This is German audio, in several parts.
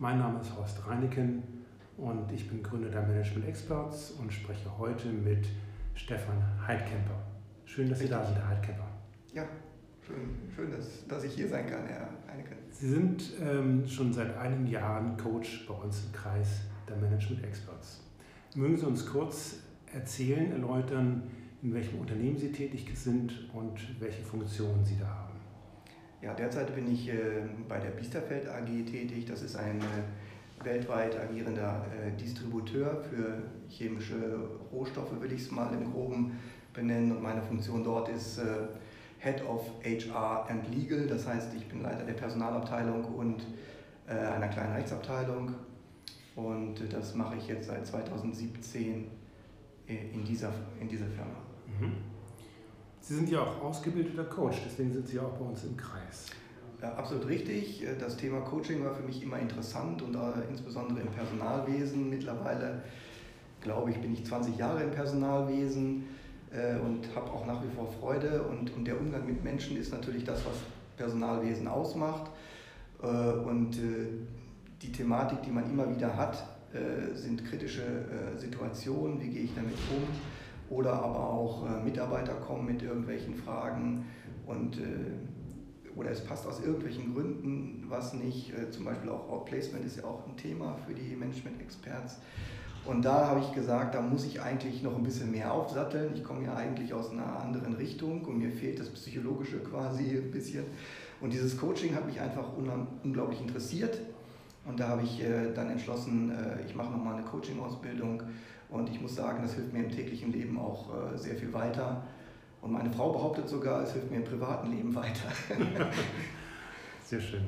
Mein Name ist Horst Reineken und ich bin Gründer der Management Experts und spreche heute mit Stefan Heidkemper. Schön, dass Sie da sind, Herr Heidkemper. Ja, schön, schön dass, dass ich hier sein kann, Herr Heineken. Sie sind ähm, schon seit einigen Jahren Coach bei uns im Kreis der Management Experts. Mögen Sie uns kurz erzählen, erläutern, in welchem Unternehmen Sie tätig sind und welche Funktionen Sie da haben? Ja, derzeit bin ich äh, bei der Biesterfeld AG tätig. Das ist ein äh, weltweit agierender äh, Distributeur für chemische Rohstoffe, will ich es mal im Groben benennen. Und meine Funktion dort ist Head of HR and Legal. Das heißt, ich bin Leiter der Personalabteilung und einer kleinen Rechtsabteilung. Und das mache ich jetzt seit 2017 in dieser, in dieser Firma. Mhm. Sie sind ja auch ausgebildeter Coach, deswegen sind Sie auch bei uns im Kreis. Ja, absolut richtig. Das Thema Coaching war für mich immer interessant und insbesondere im Personalwesen. Mittlerweile, glaube ich, bin ich 20 Jahre im Personalwesen äh, und habe auch nach wie vor Freude. Und, und der Umgang mit Menschen ist natürlich das, was Personalwesen ausmacht. Äh, und äh, die Thematik, die man immer wieder hat, sind kritische Situationen. Wie gehe ich damit um? Oder aber auch äh, Mitarbeiter kommen mit irgendwelchen Fragen und äh, oder es passt aus irgendwelchen Gründen was nicht. Äh, zum Beispiel auch Outplacement ist ja auch ein Thema für die Management-Experts. Und da habe ich gesagt, da muss ich eigentlich noch ein bisschen mehr aufsatteln. Ich komme ja eigentlich aus einer anderen Richtung und mir fehlt das Psychologische quasi ein bisschen. Und dieses Coaching hat mich einfach unglaublich interessiert. Und da habe ich dann entschlossen, ich mache nochmal eine Coaching-Ausbildung und ich muss sagen, das hilft mir im täglichen Leben auch äh, sehr viel weiter. Und meine Frau behauptet sogar, es hilft mir im privaten Leben weiter. sehr schön.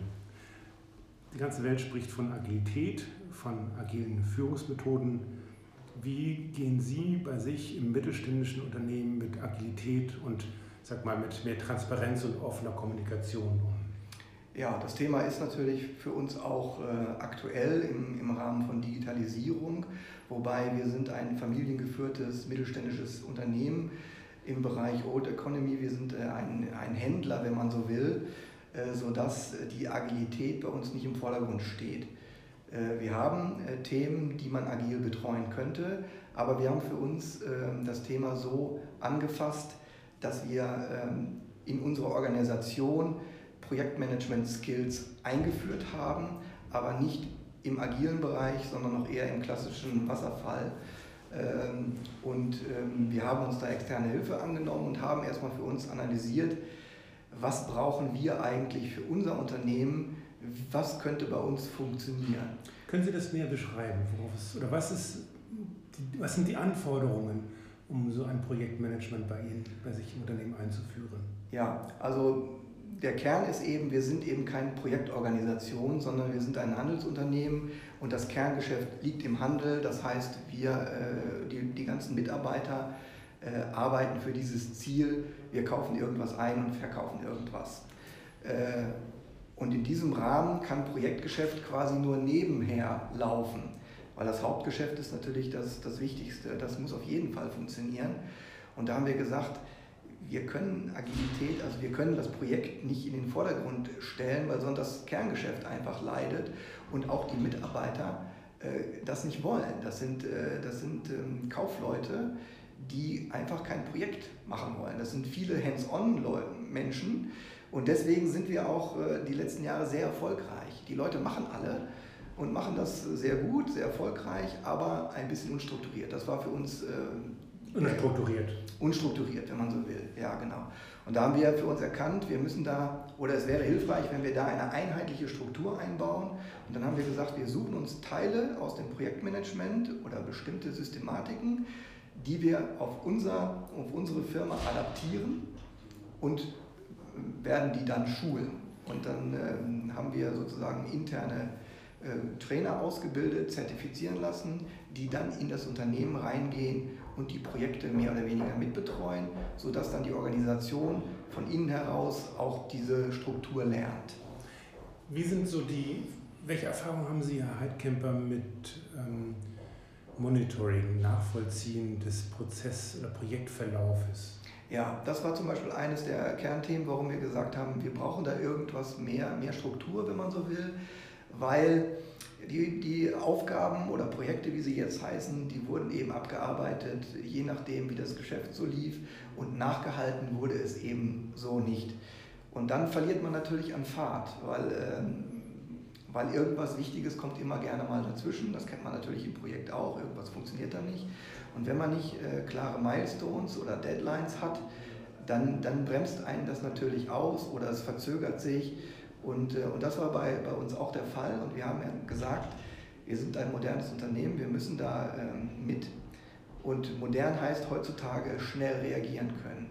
Die ganze Welt spricht von Agilität, von agilen Führungsmethoden. Wie gehen Sie bei sich im mittelständischen Unternehmen mit Agilität und sag mal, mit mehr Transparenz und offener Kommunikation um? Ja, das Thema ist natürlich für uns auch äh, aktuell im, im Rahmen von Digitalisierung, wobei wir sind ein familiengeführtes mittelständisches Unternehmen im Bereich Old Economy. Wir sind äh, ein, ein Händler, wenn man so will, äh, sodass die Agilität bei uns nicht im Vordergrund steht. Äh, wir haben äh, Themen, die man agil betreuen könnte, aber wir haben für uns ähm, das Thema so angefasst, dass wir ähm, in unserer Organisation Projektmanagement-Skills eingeführt haben, aber nicht im agilen Bereich, sondern noch eher im klassischen Wasserfall. Ähm, und ähm, wir haben uns da externe Hilfe angenommen und haben erstmal für uns analysiert, was brauchen wir eigentlich für unser Unternehmen, was könnte bei uns funktionieren. Können Sie das näher beschreiben? Es, oder was, ist, was sind die Anforderungen, um so ein Projektmanagement bei Ihnen, bei sich im Unternehmen einzuführen? Ja, also der Kern ist eben, wir sind eben keine Projektorganisation, sondern wir sind ein Handelsunternehmen und das Kerngeschäft liegt im Handel. Das heißt, wir, äh, die, die ganzen Mitarbeiter äh, arbeiten für dieses Ziel. Wir kaufen irgendwas ein und verkaufen irgendwas. Äh, und in diesem Rahmen kann Projektgeschäft quasi nur nebenher laufen, weil das Hauptgeschäft ist natürlich das, das Wichtigste. Das muss auf jeden Fall funktionieren. Und da haben wir gesagt, wir können Agilität, also wir können das Projekt nicht in den Vordergrund stellen, weil sonst das Kerngeschäft einfach leidet und auch die Mitarbeiter äh, das nicht wollen. Das sind, äh, das sind ähm, Kaufleute, die einfach kein Projekt machen wollen. Das sind viele Hands-on-Menschen und deswegen sind wir auch äh, die letzten Jahre sehr erfolgreich. Die Leute machen alle und machen das sehr gut, sehr erfolgreich, aber ein bisschen unstrukturiert. Das war für uns Unstrukturiert. Unstrukturiert, wenn man so will. Ja, genau. Und da haben wir für uns erkannt, wir müssen da, oder es wäre hilfreich, wenn wir da eine einheitliche Struktur einbauen. Und dann haben wir gesagt, wir suchen uns Teile aus dem Projektmanagement oder bestimmte Systematiken, die wir auf, unser, auf unsere Firma adaptieren und werden die dann schulen. Und dann ähm, haben wir sozusagen interne äh, Trainer ausgebildet, zertifizieren lassen, die dann in das Unternehmen reingehen und die Projekte mehr oder weniger mitbetreuen, sodass dann die Organisation von innen heraus auch diese Struktur lernt. Wie sind so die, welche Erfahrungen haben Sie, Herr Heidkemper, mit ähm, Monitoring, Nachvollziehen des Prozess- oder Projektverlaufes? Ja, das war zum Beispiel eines der Kernthemen, warum wir gesagt haben, wir brauchen da irgendwas mehr, mehr Struktur, wenn man so will. Weil die, die Aufgaben oder Projekte, wie sie jetzt heißen, die wurden eben abgearbeitet, je nachdem, wie das Geschäft so lief und nachgehalten wurde es eben so nicht. Und dann verliert man natürlich an Fahrt, weil, ähm, weil irgendwas Wichtiges kommt immer gerne mal dazwischen. Das kennt man natürlich im Projekt auch, irgendwas funktioniert da nicht. Und wenn man nicht äh, klare Milestones oder Deadlines hat, dann, dann bremst einen das natürlich aus oder es verzögert sich. Und, äh, und das war bei, bei uns auch der Fall. Und wir haben ja gesagt, wir sind ein modernes Unternehmen, wir müssen da ähm, mit. Und modern heißt heutzutage schnell reagieren können.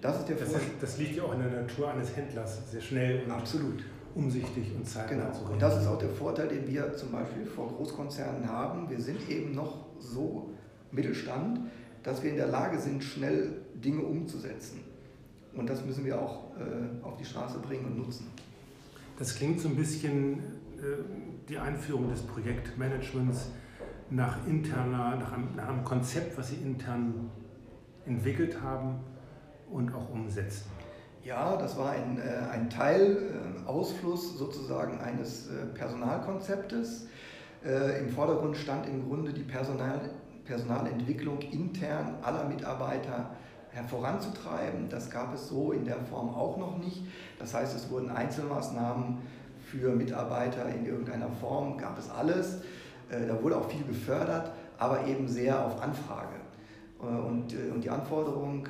Das ist der das, ist, das liegt ja auch in der Natur eines Händlers, sehr schnell und Absolut. umsichtig und zeitnah genau. Und das ist auch der Vorteil, den wir zum Beispiel vor Großkonzernen haben. Wir sind eben noch so Mittelstand, dass wir in der Lage sind, schnell Dinge umzusetzen. Und das müssen wir auch äh, auf die Straße bringen und nutzen. Das klingt so ein bisschen äh, die Einführung des Projektmanagements nach interner, nach einem, nach einem, Konzept, was Sie intern entwickelt haben und auch umsetzen. Ja, das war ein, äh, ein Teil, äh, Ausfluss sozusagen eines äh, Personalkonzeptes. Im Vordergrund stand im Grunde die Personal, Personalentwicklung intern aller Mitarbeiter voranzutreiben. Das gab es so in der Form auch noch nicht. Das heißt, es wurden Einzelmaßnahmen für Mitarbeiter in irgendeiner Form, gab es alles. Äh, da wurde auch viel gefördert, aber eben sehr auf Anfrage. Äh, äh, und die Anforderung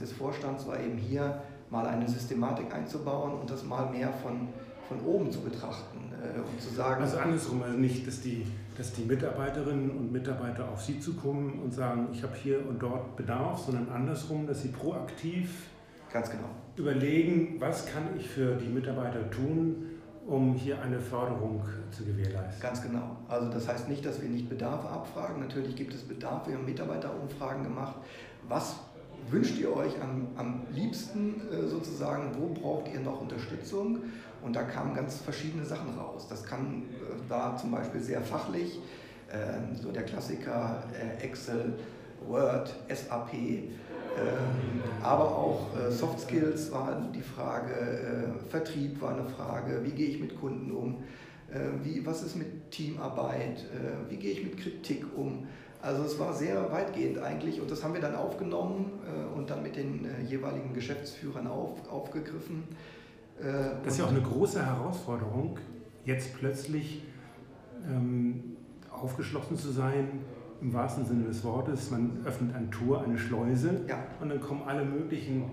des Vorstands war eben hier, mal eine Systematik einzubauen und das mal mehr von, von oben zu betrachten und zu sagen. Also andersrum, also nicht, dass die dass die Mitarbeiterinnen und Mitarbeiter auf Sie zukommen und sagen, ich habe hier und dort Bedarf, sondern andersrum, dass Sie proaktiv Ganz genau. überlegen, was kann ich für die Mitarbeiter tun, um hier eine Förderung zu gewährleisten. Ganz genau. Also das heißt nicht, dass wir nicht Bedarf abfragen. Natürlich gibt es Bedarf. Wir haben Mitarbeiterumfragen gemacht. Was wünscht ihr euch am, am liebsten äh, sozusagen? Wo braucht ihr noch Unterstützung? Und da kamen ganz verschiedene Sachen raus. Das kann, äh, war zum Beispiel sehr fachlich, äh, so der Klassiker äh, Excel, Word, SAP, ähm, aber auch Soft Skills war die Frage, Vertrieb war eine Frage, wie gehe ich mit Kunden um, wie, was ist mit Teamarbeit, wie gehe ich mit Kritik um. Also es war sehr weitgehend eigentlich und das haben wir dann aufgenommen und dann mit den jeweiligen Geschäftsführern auf, aufgegriffen. Äh, das ist ja auch eine große Herausforderung, jetzt plötzlich ähm, aufgeschlossen zu sein, im wahrsten Sinne des Wortes. Man öffnet ein Tor, eine Schleuse ja. und dann kommen alle möglichen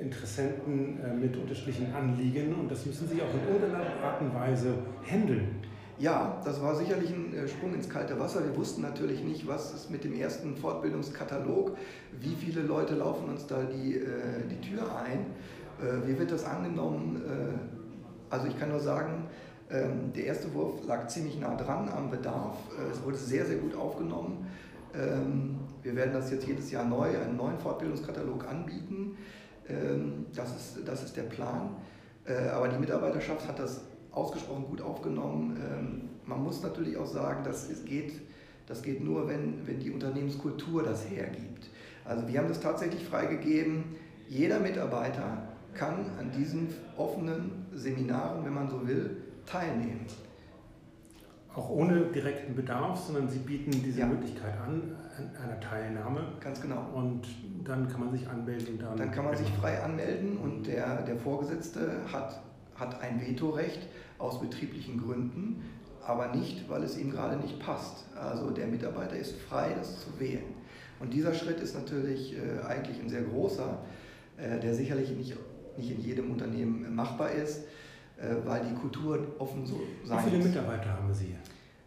Interessenten äh, mit unterschiedlichen Anliegen und das müssen sie auch in irgendeiner Art und Weise handeln. Ja, das war sicherlich ein äh, Sprung ins kalte Wasser. Wir wussten natürlich nicht, was ist mit dem ersten Fortbildungskatalog, wie viele Leute laufen uns da die, äh, die Tür ein. Wie wird das angenommen? Also ich kann nur sagen, ähm, der erste Wurf lag ziemlich nah dran am Bedarf. Es wurde sehr, sehr gut aufgenommen. Ähm, wir werden das jetzt jedes Jahr neu, einen neuen Fortbildungskatalog anbieten. Ähm, das ist, das ist der Plan. Aber die Mitarbeiterschaft hat das ausgesprochen gut aufgenommen. Man muss natürlich auch sagen, dass es geht, das geht nur, wenn, wenn die Unternehmenskultur das hergibt. Also wir haben das tatsächlich freigegeben. Jeder Mitarbeiter kann an diesen offenen Seminaren, wenn man so will, teilnehmen. Auch ohne direkten Bedarf, sondern Sie bieten diese ja. Möglichkeit an, einer Teilnahme. Ganz genau. Und dann kann man sich anmelden. Dann, dann kann man sich frei anmelden und der, der Vorgesetzte hat, hat ein Vetorecht aus betrieblichen Gründen, aber nicht, weil es ihm gerade nicht passt. Also der Mitarbeiter ist frei, das zu wählen. Und dieser Schritt ist natürlich äh, eigentlich ein sehr großer, äh, der sicherlich nicht nicht in jedem Unternehmen machbar ist, weil die Kultur offen so sein Wie viele Mitarbeiter haben Sie?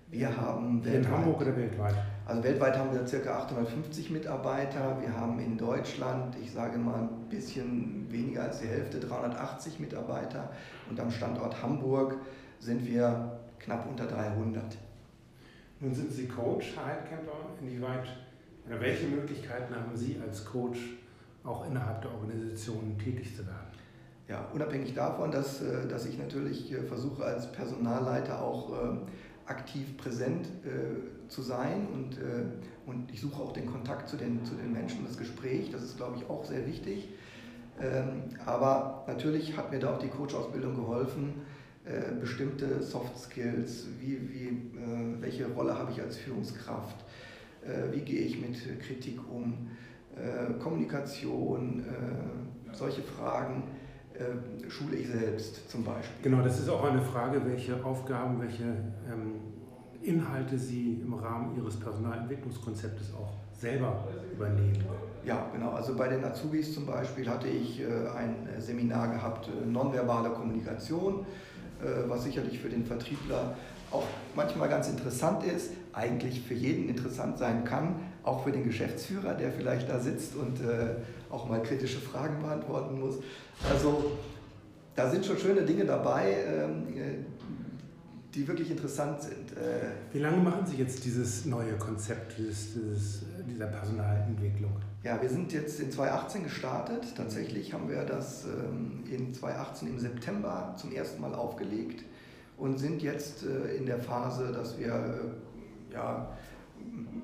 Wir haben weltweit, in Hamburg oder weltweit? Also weltweit haben wir ca. 850 Mitarbeiter. Wir haben in Deutschland, ich sage mal ein bisschen weniger als die Hälfte, 380 Mitarbeiter. Und am Standort Hamburg sind wir knapp unter 300. Nun sind Sie Coach, Herr Heidkemper. Inwieweit oder welche Möglichkeiten haben Sie als Coach, auch innerhalb der Organisation tätig zu werden? Ja, unabhängig davon, dass, äh, dass ich natürlich äh, versuche als Personalleiter auch ähm, aktiv präsent äh, zu sein und, und ich suche auch den Kontakt zu den, zu den Menschen, das Gespräch, das ist, glaube ich, auch sehr wichtig. Ähm, aber natürlich hat mir da auch die Coach-Ausbildung geholfen, bestimmte Soft Skills, wie, wie, welche Rolle habe ich als Führungskraft, wie gehe ich mit Kritik um, Kommunikation, solche Fragen schule ich selbst zum Beispiel. Genau, das ist auch eine Frage, welche Aufgaben, welche ähm, Inhalte Sie im Rahmen Ihres Personalentwicklungskonzeptes auch selber übernehmen. Ja, genau. Also bei den Azubis zum Beispiel hatte ich äh, ein Seminar gehabt, äh, nonverbale Kommunikation, äh, was sicherlich für den Vertriebler auch manchmal ganz interessant ist, eigentlich für jeden interessant sein kann, auch für den Geschäftsführer, der vielleicht da sitzt und auch mal kritische Fragen beantworten muss. Also da sind schon schöne Dinge dabei, ähm, die wirklich interessant sind. Wie lange machen Sie jetzt dieses neue Konzept dieses, dieses, dieser Personalentwicklung? Ja, wir sind jetzt in 2018 gestartet. Tatsächlich haben wir das ähm, in 2018 im September zum ersten Mal aufgelegt und sind jetzt äh, in der Phase, dass wir äh, ja,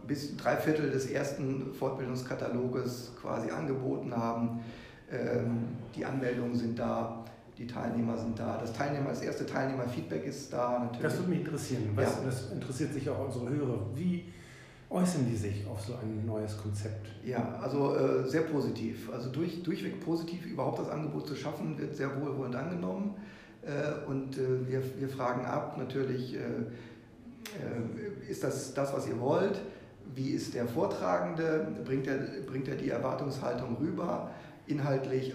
bis drei Viertel des ersten Fortbildungskataloges quasi angeboten haben. Ähm, die Anmeldungen sind da, die Teilnehmer sind da. Das, Teilnehmer, das erste Teilnehmerfeedback ist da natürlich. Das würde mich interessieren. Ja. Das interessiert sich auch unsere Hörer. Wie äußern die sich auf so ein neues Konzept? Ja, also äh, sehr positiv. Also durch, durchweg positiv überhaupt das Angebot zu schaffen, wird sehr wohlwollend angenommen. Äh, und äh, wir, wir fragen ab natürlich, äh, äh, ist das das, was ihr wollt? Wie ist der Vortragende? Bringt er, bringt er die Erwartungshaltung rüber, inhaltlich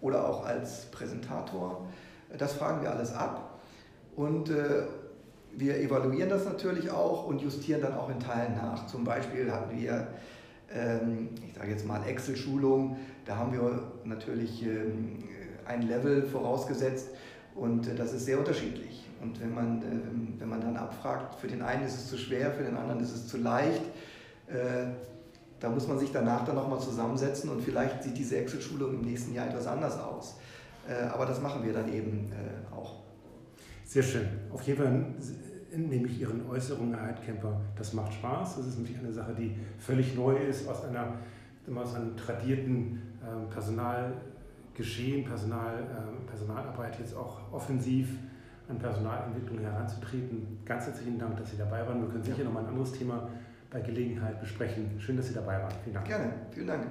oder auch als Präsentator? Das fragen wir alles ab. Und äh, wir evaluieren das natürlich auch und justieren dann auch in Teilen nach. Zum Beispiel hatten wir, ähm, ich sage jetzt mal Excel-Schulung, da haben wir natürlich ähm, ein Level vorausgesetzt und äh, das ist sehr unterschiedlich. Und wenn man, ähm, wenn man dann abfragt, für den einen ist es zu schwer, für den anderen ist es zu leicht, äh, da muss man sich danach dann nochmal zusammensetzen und vielleicht sieht diese Excel-Schulung im nächsten Jahr etwas anders aus. Äh, aber das machen wir dann eben auch. Sehr schön. Auf jeden Fall nehme ich Ihren Äußerungen, Herr Heidkemper, das macht Spaß. Das ist nämlich eine Sache, die völlig neu ist, aus, einer, aus einem tradierten äh, Personalgeschehen, Personal, äh, Personalarbeit jetzt auch offensiv an Personalentwicklung heranzutreten. Ganz herzlichen Dank, dass Sie dabei waren. Wir können sicher ja. noch mal ein anderes Thema bei Gelegenheit besprechen. Schön, dass Sie dabei waren. Vielen Dank. Gerne. Vielen Dank.